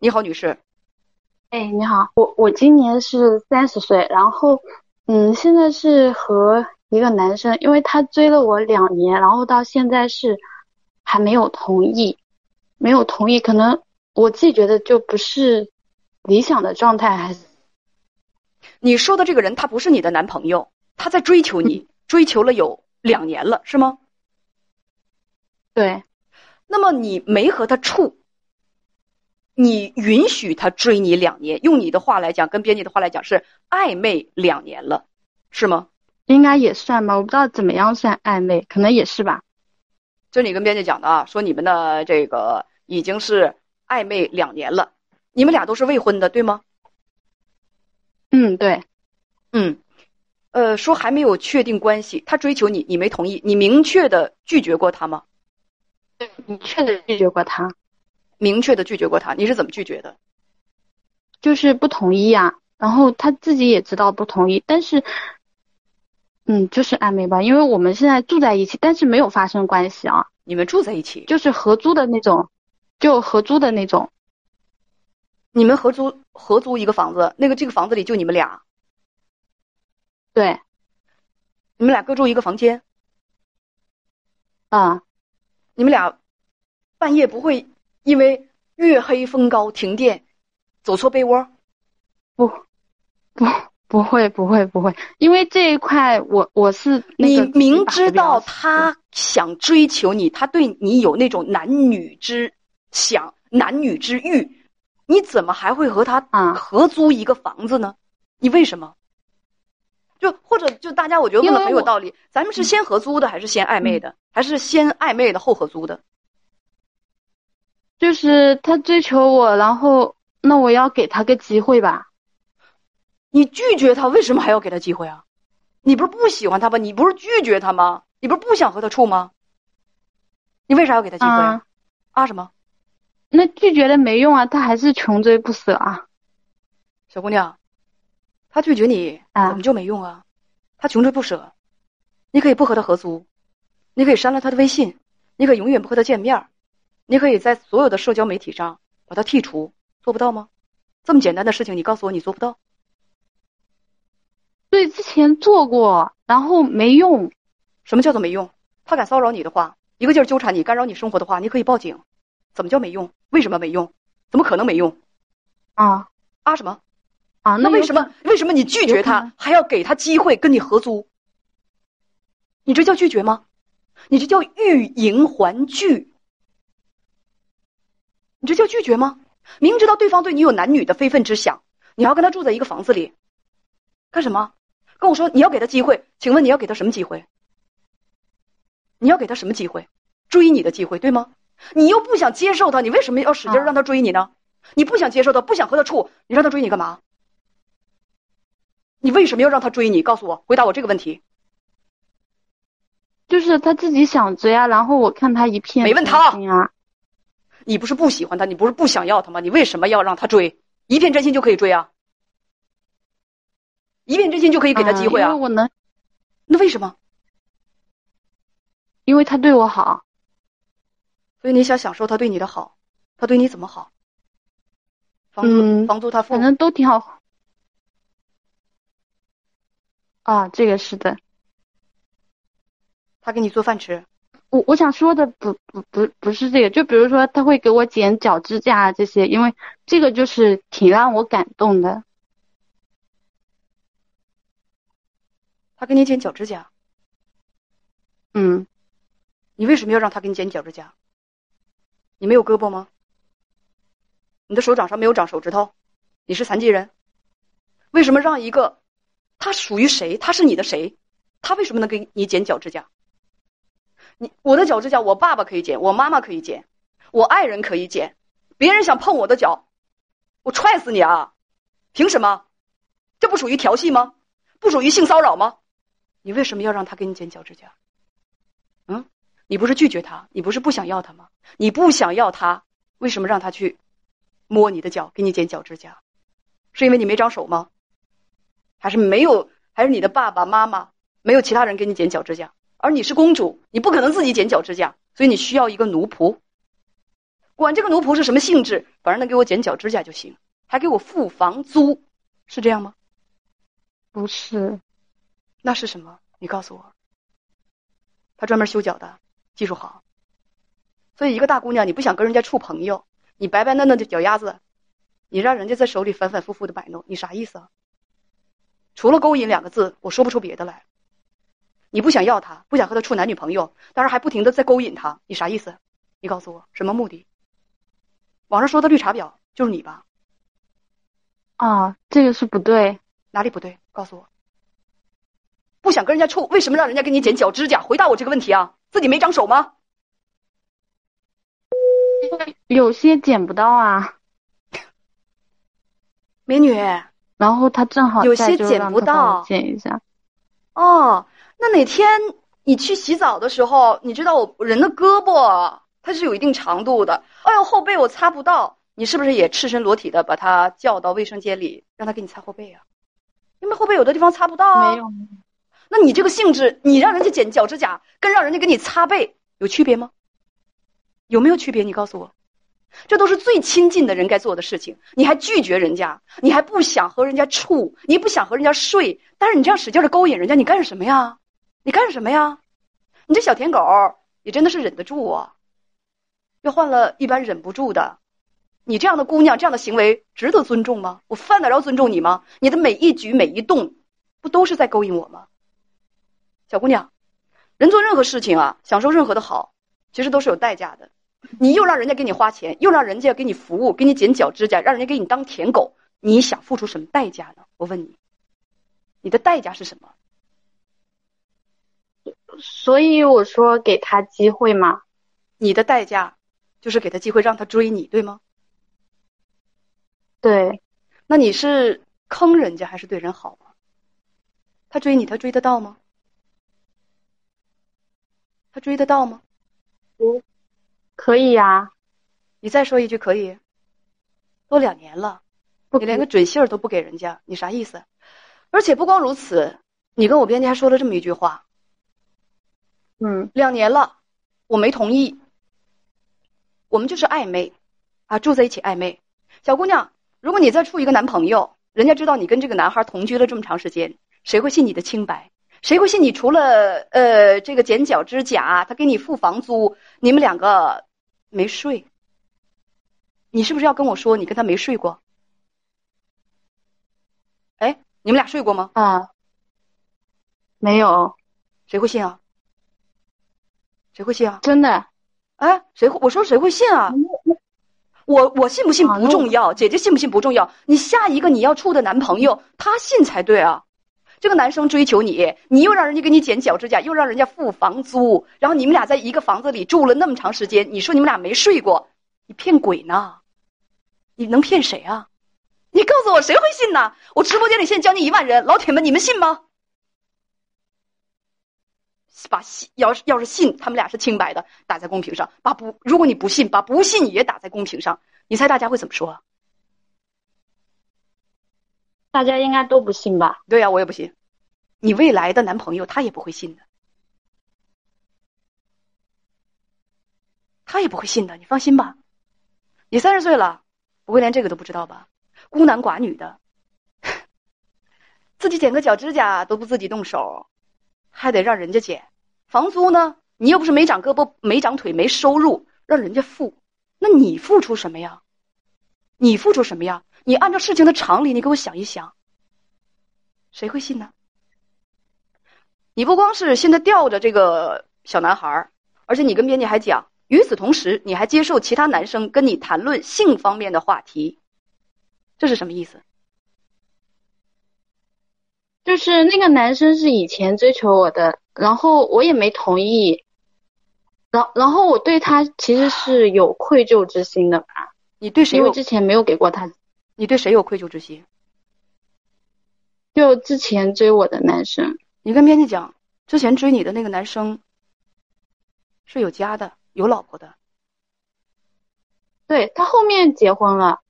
你好，女士。哎，你好，我我今年是三十岁，然后嗯，现在是和一个男生，因为他追了我两年，然后到现在是还没有同意，没有同意，可能我自己觉得就不是理想的状态，还是你说的这个人他不是你的男朋友，他在追求你，追求了有两年了，是吗？对，那么你没和他处，你允许他追你两年，用你的话来讲，跟编辑的话来讲是暧昧两年了，是吗？应该也算吧，我不知道怎么样算暧昧，可能也是吧。就你跟编辑讲的啊，说你们的这个已经是暧昧两年了，你们俩都是未婚的，对吗？嗯，对，嗯，呃，说还没有确定关系，他追求你，你没同意，你明确的拒绝过他吗？对，明确的拒绝过他，明确的拒绝过他，你是怎么拒绝的？就是不同意啊。然后他自己也知道不同意，但是，嗯，就是暧昧吧，因为我们现在住在一起，但是没有发生关系啊，你们住在一起，就是合租的那种，就合租的那种。你们合租合租一个房子，那个这个房子里就你们俩，对，你们俩各住一个房间，啊，你们俩半夜不会因为月黑风高停电走错被窝？不，不，不会，不会，不会，因为这一块我我是那你明知道他想追求你，他对你有那种男女之想、男女之欲，你怎么还会和他啊合租一个房子呢？你为什么？就或者就大家，我觉得问的很有道理。咱们是先合租的，还是先暧昧的，还是先暧昧的后合租的？就是他追求我，然后那我要给他个机会吧。你拒绝他，为什么还要给他机会啊？你不是不喜欢他吗？你不是拒绝他吗？你不是不想和他处吗？你为啥要给他机会啊啊？啊什么？那拒绝了没用啊，他还是穷追不舍啊。小姑娘，他拒绝你，啊怎么就没用啊？他穷追不舍，你可以不和他合租，你可以删了他的微信，你可以永远不和他见面儿，你可以在所有的社交媒体上把它剔除，做不到吗？这么简单的事情，你告诉我你做不到？对，之前做过，然后没用。什么叫做没用？他敢骚扰你的话，一个劲儿纠缠你、干扰你生活的话，你可以报警。怎么叫没用？为什么没用？怎么可能没用？啊啊什么？啊，有那为什么为什么你拒绝他还要给他机会跟你合租？你这叫拒绝吗？你这叫欲迎还拒。你这叫拒绝吗？明知道对方对你有男女的非分之想，你要跟他住在一个房子里，干什么？跟我说你要给他机会，请问你要给他什么机会？你要给他什么机会？追你的机会，对吗？你又不想接受他，你为什么要使劲让他追你呢？你不想接受他，不想和他处，你让他追你干嘛？你为什么要让他追你？告诉我，回答我这个问题。就是他自己想追啊，然后我看他一片没问他。你不是不喜欢他，你不是不想要他吗？你为什么要让他追？一片真心就可以追啊？一片真心就可以给他机会啊？嗯因为我能，那为什么？因为他对我好。所以你想享受他对你的好，他对你怎么好？房租、嗯房租他付反，正都挺好。啊，这个是的。他给你做饭吃，我我想说的不不不不是这个，就比如说他会给我剪脚指甲啊这些，因为这个就是挺让我感动的。他给你剪脚指甲，嗯，你为什么要让他给你剪脚趾甲？你没有胳膊吗？你的手掌上没有长手指头？你是残疾人？为什么让一个他属于谁？他是你的谁？他为什么能给你剪脚指甲？你我的脚指甲，我爸爸可以剪，我妈妈可以剪，我爱人可以剪，别人想碰我的脚，我踹死你啊！凭什么？这不属于调戏吗？不属于性骚扰吗？你为什么要让他给你剪脚指甲？嗯，你不是拒绝他，你不是不想要他吗？你不想要他，为什么让他去摸你的脚，给你剪脚指甲？是因为你没长手吗？还是没有？还是你的爸爸妈妈没有其他人给你剪脚指甲？而你是公主，你不可能自己剪脚指甲，所以你需要一个奴仆。管这个奴仆是什么性质，反正能给我剪脚指甲就行，还给我付房租，是这样吗？不是，那是什么？你告诉我。他专门修脚的，技术好。所以一个大姑娘，你不想跟人家处朋友，你白白嫩嫩的脚丫子，你让人家在手里反反复复的摆弄，你啥意思啊？除了勾引两个字，我说不出别的来。你不想要他，不想和他处男女朋友，但是还不停的在勾引他，你啥意思？你告诉我什么目的？网上说的绿茶婊就是你吧？啊，这个是不对，哪里不对？告诉我。不想跟人家处，为什么让人家给你剪脚指甲？回答我这个问题啊！自己没长手吗？有些剪不到啊，美女。然后他正好有些剪不到，剪一下。哦，那哪天你去洗澡的时候，你知道我人的胳膊它是有一定长度的。哎呦，后背我擦不到，你是不是也赤身裸体的把他叫到卫生间里，让他给你擦后背啊？因为后背有的地方擦不到啊。没有。那你这个性质，你让人家剪脚趾甲，跟让人家给你擦背有区别吗？有没有区别？你告诉我，这都是最亲近的人该做的事情，你还拒绝人家，你还不想和人家处，你不想和人家睡，但是你这样使劲的勾引人家，你干什么呀？你干什么呀？你这小舔狗也真的是忍得住啊！要换了一般忍不住的，你这样的姑娘，这样的行为值得尊重吗？我犯得着尊重你吗？你的每一举每一动，不都是在勾引我吗？小姑娘，人做任何事情啊，享受任何的好，其实都是有代价的。你又让人家给你花钱，又让人家给你服务，给你剪脚指甲，让人家给你当舔狗，你想付出什么代价呢？我问你，你的代价是什么？所以我说给他机会嘛。你的代价就是给他机会，让他追你，对吗？对。那你是坑人家还是对人好啊？他追你，他追得到吗？他追得到吗？嗯，可以呀。你再说一句可以。都两年了，你连个准信儿都不给人家，你啥意思？而且不光如此，你跟我编辑还说了这么一句话。嗯，两年了，我没同意。我们就是暧昧，啊，住在一起暧昧。小姑娘，如果你再处一个男朋友，人家知道你跟这个男孩同居了这么长时间，谁会信你的清白？谁会信你？除了呃，这个剪脚指甲，他给你付房租，你们两个没睡。你是不是要跟我说你跟他没睡过？哎，你们俩睡过吗？啊，没有，谁会信啊？谁会信啊？真的？哎，谁会？我说谁会信啊？我我信不信不重要，姐姐信不信不重要。你下一个你要处的男朋友，他信才对啊。这个男生追求你，你又让人家给你剪脚指甲，又让人家付房租，然后你们俩在一个房子里住了那么长时间，你说你们俩没睡过，你骗鬼呢？你能骗谁啊？你告诉我谁会信呢？我直播间里现在将近一万人，老铁们，你们信吗？把信要是要是信，他们俩是清白的，打在公屏上；把不，如果你不信，把不信也打在公屏上。你猜大家会怎么说？大家应该都不信吧？对呀，我也不信。你未来的男朋友他也不会信的，他也不会信的，你放心吧。你三十岁了，不会连这个都不知道吧？孤男寡女的，自己剪个脚指甲都不自己动手，还得让人家剪。房租呢？你又不是没长胳膊、没长腿、没收入，让人家付，那你付出什么呀？你付出什么呀？你按照事情的常理，你给我想一想，谁会信呢？你不光是现在吊着这个小男孩而且你跟编辑还讲，与此同时，你还接受其他男生跟你谈论性方面的话题，这是什么意思？就是那个男生是以前追求我的，然后我也没同意，然然后我对他其实是有愧疚之心的吧？你对谁？因为之前没有给过他。你对谁有愧疚之心？就之前追我的男生。你跟编辑讲，之前追你的那个男生是有家的，有老婆的。对他后面结婚了。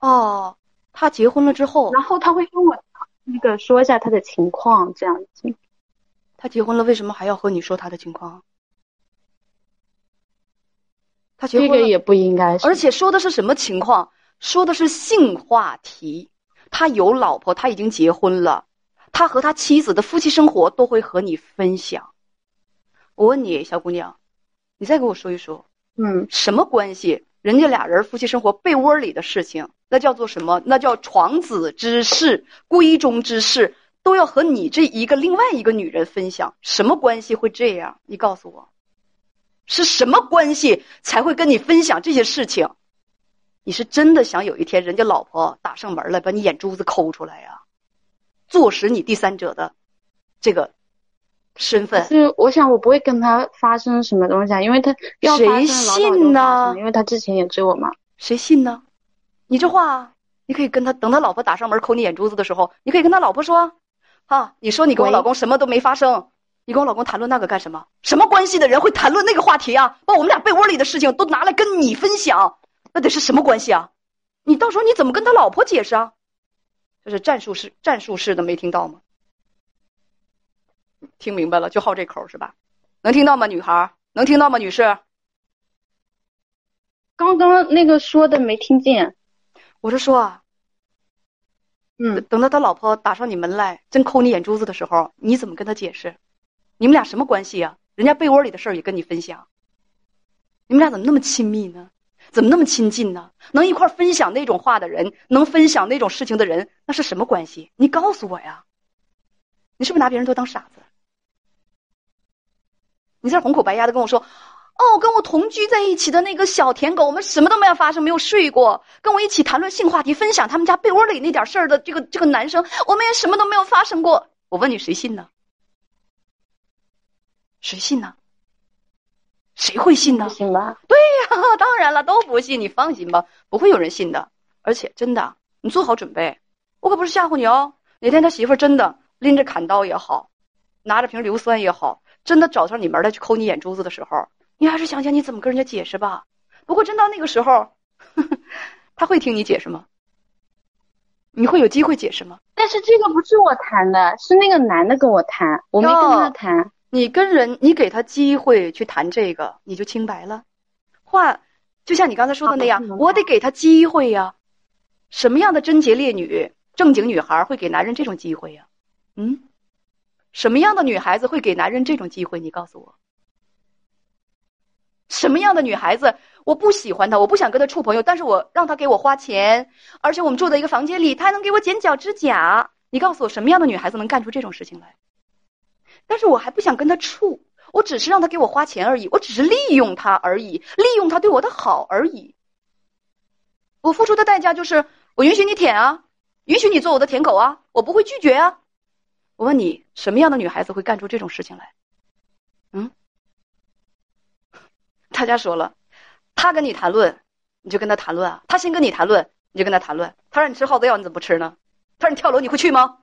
哦，他结婚了之后，然后他会跟我那个说一下他的情况，这样子。他结婚了，为什么还要和你说他的情况？他结婚了，这个也不应该是。而且说的是什么情况？说的是性话题。他有老婆，他已经结婚了，他和他妻子的夫妻生活都会和你分享。我问你，小姑娘，你再给我说一说，嗯，什么关系？人家俩人夫妻生活被窝里的事情，那叫做什么？那叫床子之事、闺中之事，都要和你这一个另外一个女人分享。什么关系会这样？你告诉我，是什么关系才会跟你分享这些事情？你是真的想有一天人家老婆打上门来，把你眼珠子抠出来呀，坐实你第三者的这个身份？是我想我不会跟他发生什么东西啊，因为他要发生谁信呢因为他之前也追我嘛。谁信呢？你这话，你可以跟他等他老婆打上门抠你眼珠子的时候，你可以跟他老婆说，啊，你说你跟我老公什么都没发生，你跟我老公谈论那个干什么？什么关系的人会谈论那个话题啊？把我们俩被窝里的事情都拿来跟你分享，那得是什么关系啊？你到时候你怎么跟他老婆解释啊？这是战术式战术式的，没听到吗？听明白了，就好这口是吧？能听到吗，女孩？能听到吗，女士？刚刚那个说的没听见。我是说啊，嗯，等到他老婆打上你门来，真抠你眼珠子的时候，你怎么跟他解释？你们俩什么关系呀、人家被窝里的事儿也跟你分享，你们俩怎么那么亲密呢？怎么那么亲近呢？能一块分享那种话的人，能分享那种事情的人，那是什么关系？你告诉我呀！你是不是拿别人都当傻子？你在这红口白牙的跟我说，哦，跟我同居在一起的那个小舔狗，我们什么都没有发生，没有睡过，跟我一起谈论性话题，分享他们家被窝里那点事儿的这个这个男生，我们也什么都没有发生过。我问你，谁信呢？谁信呢？谁会信呢不？行吧？当然了，都不信，你放心吧，不会有人信的。而且真的，你做好准备，我可不是吓唬你哦。哪天他媳妇真的拎着砍刀也好，拿着瓶硫酸也好，真的找上你门来去抠你眼珠子的时候，你还是想想你怎么跟人家解释吧。不过真到那个时候，他会听你解释吗？你会有机会解释吗？但是这个不是我谈的，是那个男的跟我谈，我没跟他谈。你跟人，你给他机会去谈这个，你就清白了。话就像你刚才说的那样，我得给他机会呀。什么样的贞洁烈女、正经女孩会给男人这种机会呀？嗯，什么样的女孩子会给男人这种机会？你告诉我。什么样的女孩子，我不喜欢她，我不想跟她处朋友，但是我让她给我花钱，而且我们住在一个房间里，她还能给我剪脚指甲。你告诉我，什么样的女孩子能干出这种事情来？但是我还不想跟她处，我只是让她给我花钱而已，我只是利用她而已，利用她对我的好而已。我付出的代价就是我允许你舔啊，允许你做我的舔狗啊，我不会拒绝啊。我问你，什么样的女孩子会干出这种事情来？嗯？大家说了，他跟你谈论，你就跟他谈论啊；他先跟你谈论，你就跟他谈论。他让你吃耗子药，你怎么不吃呢？他让你跳楼，你会去吗？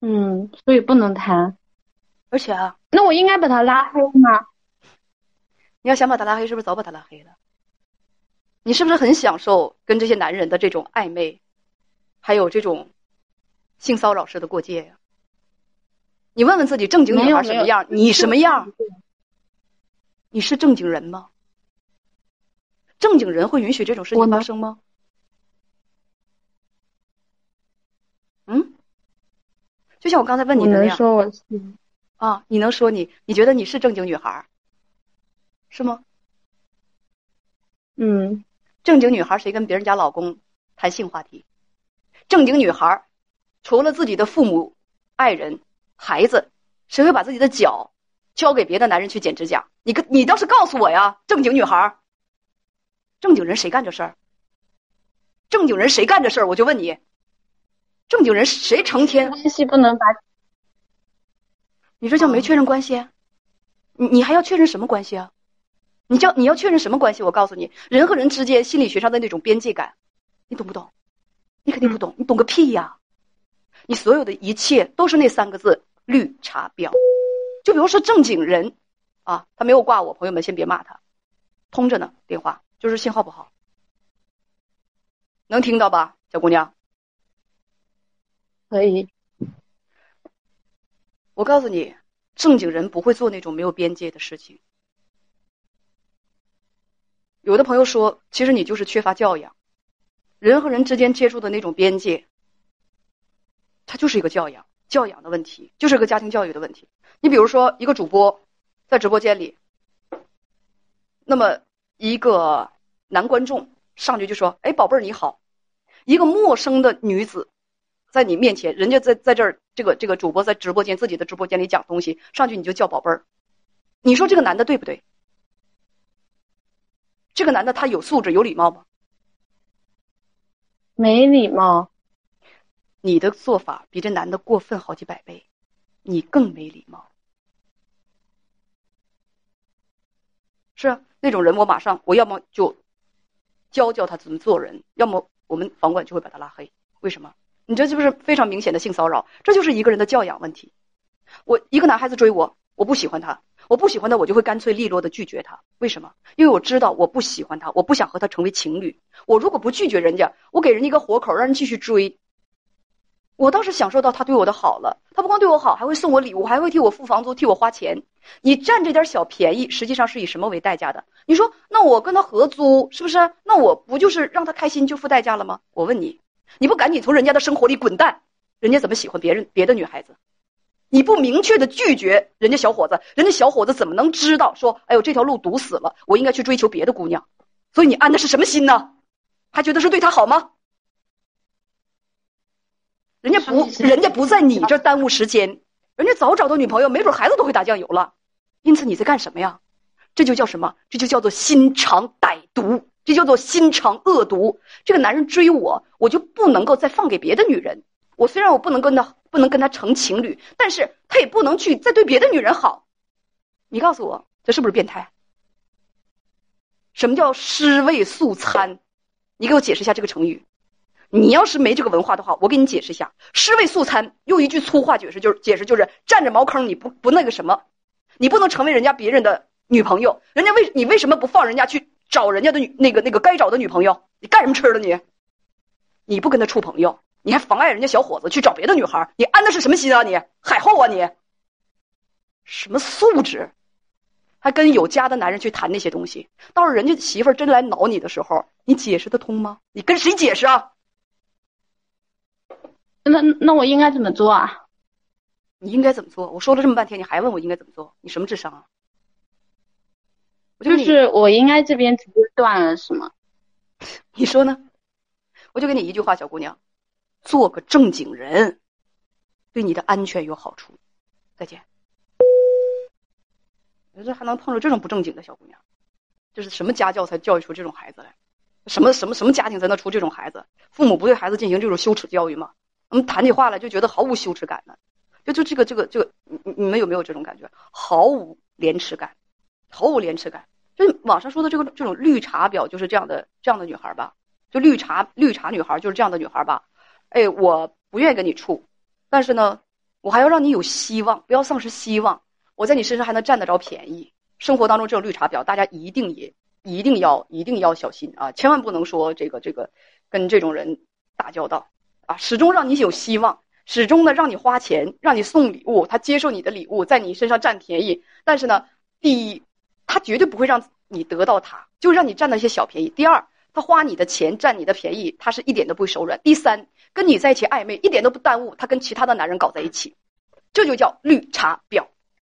嗯，所以不能谈。而且啊，那我应该把他拉黑吗？你要想把他拉黑，是不是早把他拉黑了？你是不是很享受跟这些男人的这种暧昧，还有这种性骚扰式的过界呀？你问问自己，正经女孩什么样？你什么样？你是正经人吗？正经人会允许这种事情发生吗？嗯，就像我刚才问你的那样能说我是啊，你能说你你觉得你是正经女孩，是吗？嗯，正经女孩谁跟别人家老公谈性话题？正经女孩儿除了自己的父母、爱人、孩子，谁会把自己的脚交给别的男人去剪指甲？你跟你倒是告诉我呀！正经女孩儿，正经人谁干这事儿？正经人谁干这事儿？我就问你，正经人谁成天关系不能把你这叫没嗯确认关系？你你还要确认什么关系啊？你叫你要确认什么关系？我告诉你，人和人之间心理学上的那种边界感，你懂不懂？你肯定不懂，你懂个屁呀！你所有的一切都是那三个字——绿茶婊。就比如说正经人，啊，他没有挂我，朋友们先别骂他，通着呢电话，就是信号不好，能听到吧，小姑娘？可以。我告诉你，正经人不会做那种没有边界的事情。有的朋友说，其实你就是缺乏教养，人和人之间接触的那种边界，它就是一个教养、教养的问题，就是个家庭教育的问题。你比如说，一个主播在直播间里，那么一个男观众上去就说：“哎，宝贝儿你好。”一个陌生的女子在你面前，人家在在这儿，这个这个主播在直播间自己的直播间里讲东西，上去你就叫宝贝儿，你说这个男的对不对？这个男的他有素质有礼貌吗？没礼貌。你的做法比这男的过分好几百倍，你更没礼貌。是啊，那种人我马上我要么就教教他怎么做人，要么我们房管就会把他拉黑。为什么？你这是不是非常明显的性骚扰？这就是一个人的教养问题。我一个男孩子追我，我不喜欢他，我不喜欢他，我就会干脆利落的拒绝他。为什么？因为我知道我不喜欢他，我不想和他成为情侣。我如果不拒绝人家，我给人家一个活口，让人继续追。我倒是享受到他对我的好了，他不光对我好，还会送我礼物，还会替我付房租，替我花钱。你占这点小便宜，实际上是以什么为代价的？你说，那我跟他合租，是不是？那我不就是让他开心就付代价了吗？我问你，你不赶紧从人家的生活里滚蛋？人家怎么喜欢别人别的女孩子？你不明确的拒绝人家小伙子，人家小伙子怎么能知道说，哎呦这条路堵死了，我应该去追求别的姑娘？所以你安的是什么心呢？还觉得是对他好吗？人家不，人家不在你这耽误时间，人家早找到女朋友，没准孩子都会打酱油了。因此你在干什么呀？这就叫什么？这就叫做心肠歹毒，这叫做心肠恶毒。这个男人追我，我就不能够再放给别的女人。我虽然我不能跟他不能跟他成情侣，但是他也不能去再对别的女人好。你告诉我，这是不是变态？什么叫尸位素餐？你给我解释一下这个成语。你要是没这个文化的话，我给你解释一下，“尸位素餐”用一句粗话解释就是解释就是占着茅坑，你不不那个什么，你不能成为人家别人的女朋友，人家为你为什么不放人家去找人家的女那个那个该找的女朋友？你干什么吃的你？你不跟他处朋友，你还妨碍人家小伙子去找别的女孩，你安的是什么心啊？你海后啊你？什么素质？还跟有家的男人去谈那些东西？到时候人家媳妇真来挠你的时候，你解释得通吗？你跟谁解释啊？那那我应该怎么做啊？你应该怎么做？我说了这么半天，你还问我应该怎么做？你什么智商啊？就是我应该这边直接断了是吗？你说呢？我就给你一句话，小姑娘，做个正经人，对你的安全有好处。再见。你这还能碰着这种不正经的小姑娘？这是什么家教才教育出这种孩子来？什么什么什么家庭才能出这种孩子？父母不对孩子进行这种羞耻教育吗？我们谈起话来就觉得毫无羞耻感呢，就就这个这个这个，你你们有没有这种感觉？毫无廉耻感，毫无廉耻感。就网上说的这个这种绿茶婊就是这样的这样的女孩吧？就绿茶绿茶女孩就是这样的女孩吧？哎，我不愿意跟你处，但是呢，我还要让你有希望，不要丧失希望。我在你身上还能占得着便宜。生活当中这种绿茶婊，大家一定也一定要一定要小心啊！千万不能说这个这个跟这种人打交道。啊，始终让你有希望，始终呢让你花钱，让你送礼物，他接受你的礼物，在你身上占便宜。但是呢，第一，他绝对不会让你得到他，就让你占那些小便宜。第二，他花你的钱占你的便宜，他是一点都不会手软。第三，跟你在一起暧昧，一点都不耽误他跟其他的男人搞在一起，这就叫绿茶婊。